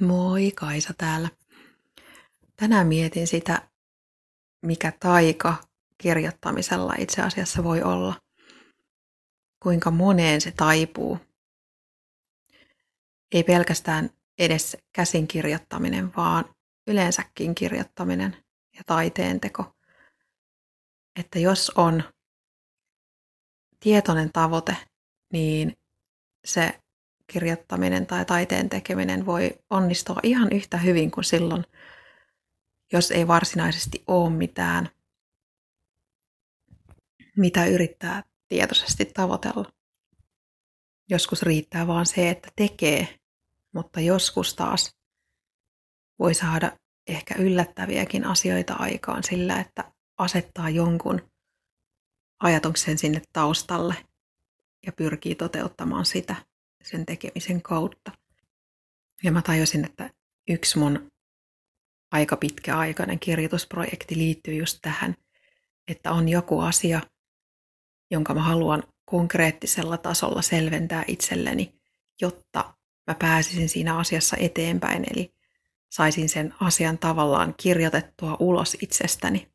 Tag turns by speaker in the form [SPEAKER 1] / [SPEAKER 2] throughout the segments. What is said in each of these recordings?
[SPEAKER 1] Moi, Kaisa täällä. Tänään mietin sitä, mikä taika kirjoittamisella itse asiassa voi olla. Kuinka moneen se taipuu. Ei pelkästään edes käsin kirjoittaminen, vaan yleensäkin kirjoittaminen ja taiteen teko. Että jos on tietoinen tavoite, niin se kirjoittaminen tai taiteen tekeminen voi onnistua ihan yhtä hyvin kuin silloin, jos ei varsinaisesti ole mitään, mitä yrittää tietoisesti tavoitella. Joskus riittää vaan se, että tekee, mutta joskus taas voi saada ehkä yllättäviäkin asioita aikaan sillä, että asettaa jonkun ajatuksen sinne taustalle ja pyrkii toteuttamaan sitä sen tekemisen kautta. Ja mä tajusin, että yksi mun aika pitkäaikainen kirjoitusprojekti liittyy just tähän, että on joku asia, jonka mä haluan konkreettisella tasolla selventää itselleni, jotta mä pääsisin siinä asiassa eteenpäin, eli saisin sen asian tavallaan kirjoitettua ulos itsestäni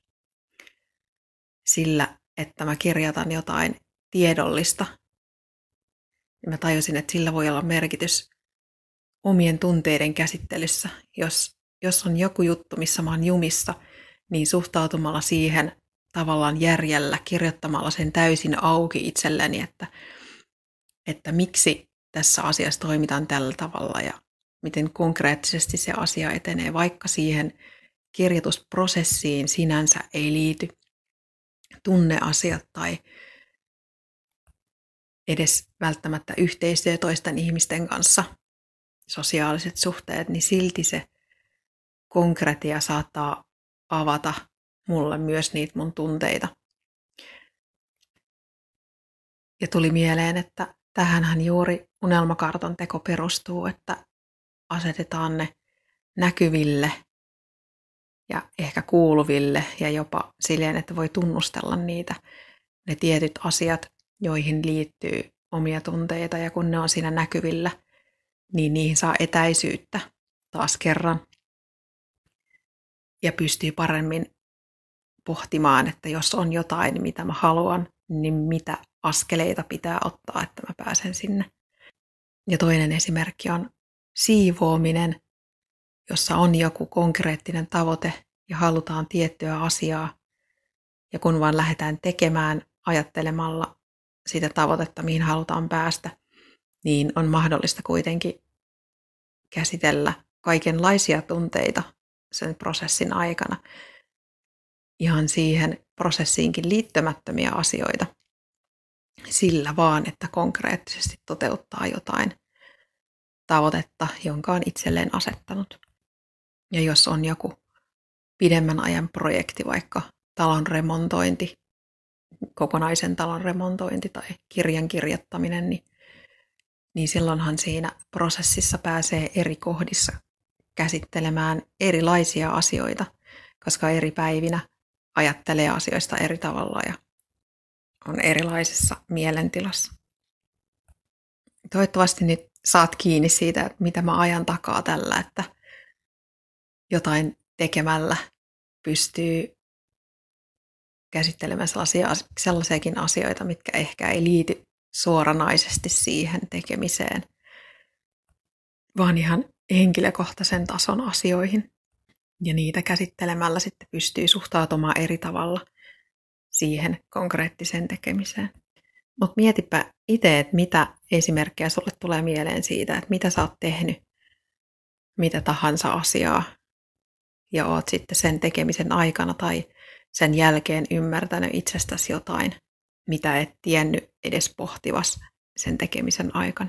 [SPEAKER 1] sillä, että mä kirjoitan jotain tiedollista niin mä tajusin, että sillä voi olla merkitys omien tunteiden käsittelyssä. Jos, jos on joku juttu, missä mä oon jumissa, niin suhtautumalla siihen tavallaan järjellä, kirjoittamalla sen täysin auki itselleni, että, että miksi tässä asiassa toimitaan tällä tavalla ja miten konkreettisesti se asia etenee, vaikka siihen kirjoitusprosessiin sinänsä ei liity tunneasiat tai edes välttämättä yhteistyö toisten ihmisten kanssa, sosiaaliset suhteet, niin silti se konkretia saattaa avata mulle myös niitä mun tunteita. Ja tuli mieleen, että tähänhän juuri unelmakartan teko perustuu, että asetetaan ne näkyville ja ehkä kuuluville ja jopa silleen, että voi tunnustella niitä, ne tietyt asiat, joihin liittyy omia tunteita ja kun ne on siinä näkyvillä, niin niihin saa etäisyyttä taas kerran ja pystyy paremmin pohtimaan, että jos on jotain, mitä mä haluan, niin mitä askeleita pitää ottaa, että mä pääsen sinne. Ja toinen esimerkki on siivoaminen, jossa on joku konkreettinen tavoite ja halutaan tiettyä asiaa. Ja kun vaan lähdetään tekemään ajattelemalla sitä tavoitetta, mihin halutaan päästä, niin on mahdollista kuitenkin käsitellä kaikenlaisia tunteita sen prosessin aikana. Ihan siihen prosessiinkin liittymättömiä asioita sillä vaan, että konkreettisesti toteuttaa jotain tavoitetta, jonka on itselleen asettanut. Ja jos on joku pidemmän ajan projekti, vaikka talon remontointi kokonaisen talon remontointi tai kirjan kirjoittaminen, niin, niin silloinhan siinä prosessissa pääsee eri kohdissa käsittelemään erilaisia asioita, koska eri päivinä ajattelee asioista eri tavalla ja on erilaisessa mielentilassa. Toivottavasti nyt saat kiinni siitä, että mitä mä ajan takaa tällä, että jotain tekemällä pystyy käsittelemään sellaisia, sellaisiakin asioita, mitkä ehkä ei liity suoranaisesti siihen tekemiseen, vaan ihan henkilökohtaisen tason asioihin. Ja niitä käsittelemällä sitten pystyy suhtautumaan eri tavalla siihen konkreettiseen tekemiseen. Mutta mietipä itse, että mitä esimerkkejä sulle tulee mieleen siitä, että mitä sä oot tehnyt, mitä tahansa asiaa, ja oot sitten sen tekemisen aikana tai sen jälkeen ymmärtänyt itsestäsi jotain, mitä et tiennyt edes pohtivas sen tekemisen aikana.